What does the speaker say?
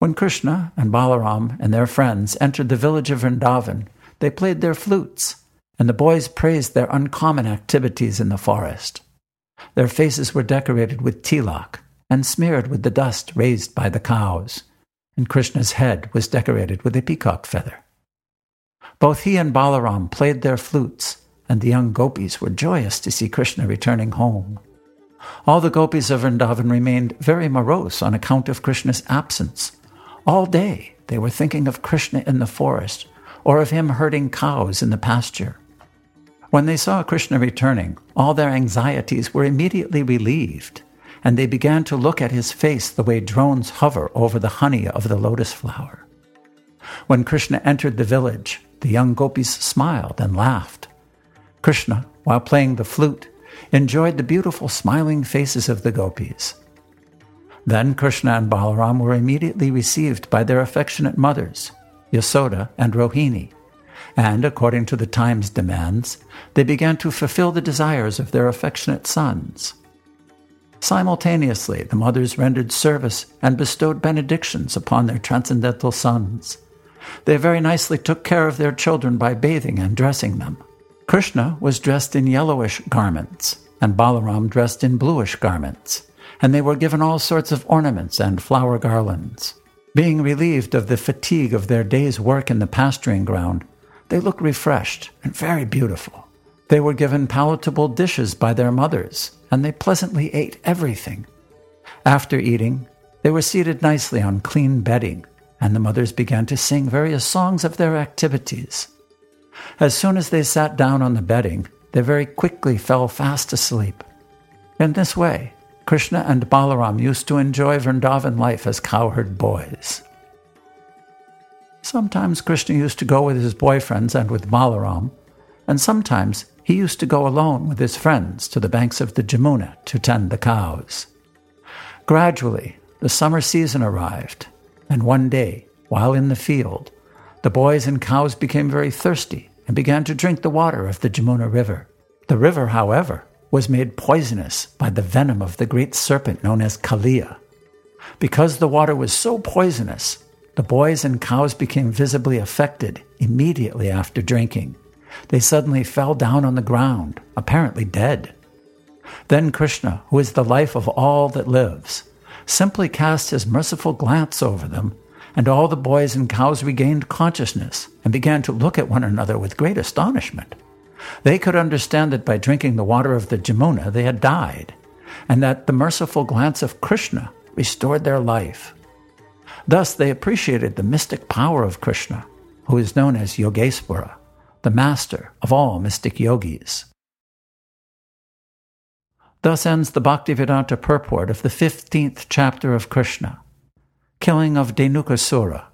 When Krishna and Balaram and their friends entered the village of Vrindavan, they played their flutes, and the boys praised their uncommon activities in the forest. Their faces were decorated with tilak and smeared with the dust raised by the cows, and Krishna's head was decorated with a peacock feather. Both he and Balaram played their flutes, and the young gopis were joyous to see Krishna returning home. All the gopis of Vrindavan remained very morose on account of Krishna's absence. All day they were thinking of Krishna in the forest, or of him herding cows in the pasture. When they saw Krishna returning, all their anxieties were immediately relieved, and they began to look at his face the way drones hover over the honey of the lotus flower. When Krishna entered the village, the young gopis smiled and laughed. Krishna, while playing the flute, enjoyed the beautiful smiling faces of the gopis. Then Krishna and Balaram were immediately received by their affectionate mothers, Yasoda and Rohini, and according to the time's demands, they began to fulfill the desires of their affectionate sons. Simultaneously, the mothers rendered service and bestowed benedictions upon their transcendental sons. They very nicely took care of their children by bathing and dressing them. Krishna was dressed in yellowish garments, and Balaram dressed in bluish garments, and they were given all sorts of ornaments and flower garlands. Being relieved of the fatigue of their day's work in the pasturing ground, they looked refreshed and very beautiful. They were given palatable dishes by their mothers, and they pleasantly ate everything. After eating, they were seated nicely on clean bedding, and the mothers began to sing various songs of their activities. As soon as they sat down on the bedding, they very quickly fell fast asleep. In this way, Krishna and Balaram used to enjoy Vrindavan life as cowherd boys. Sometimes Krishna used to go with his boyfriends and with Balaram, and sometimes he used to go alone with his friends to the banks of the Jamuna to tend the cows. Gradually, the summer season arrived, and one day, while in the field, the boys and cows became very thirsty and began to drink the water of the Jamuna River. The river, however, was made poisonous by the venom of the great serpent known as Kaliya. Because the water was so poisonous, the boys and cows became visibly affected immediately after drinking. They suddenly fell down on the ground, apparently dead. Then Krishna, who is the life of all that lives, simply cast his merciful glance over them, and all the boys and cows regained consciousness and began to look at one another with great astonishment. They could understand that by drinking the water of the Jamuna they had died, and that the merciful glance of Krishna restored their life. Thus they appreciated the mystic power of Krishna, who is known as Yogeswara, the master of all mystic yogis. Thus ends the Bhaktivedanta purport of the 15th chapter of Krishna, killing of Dhenukasura,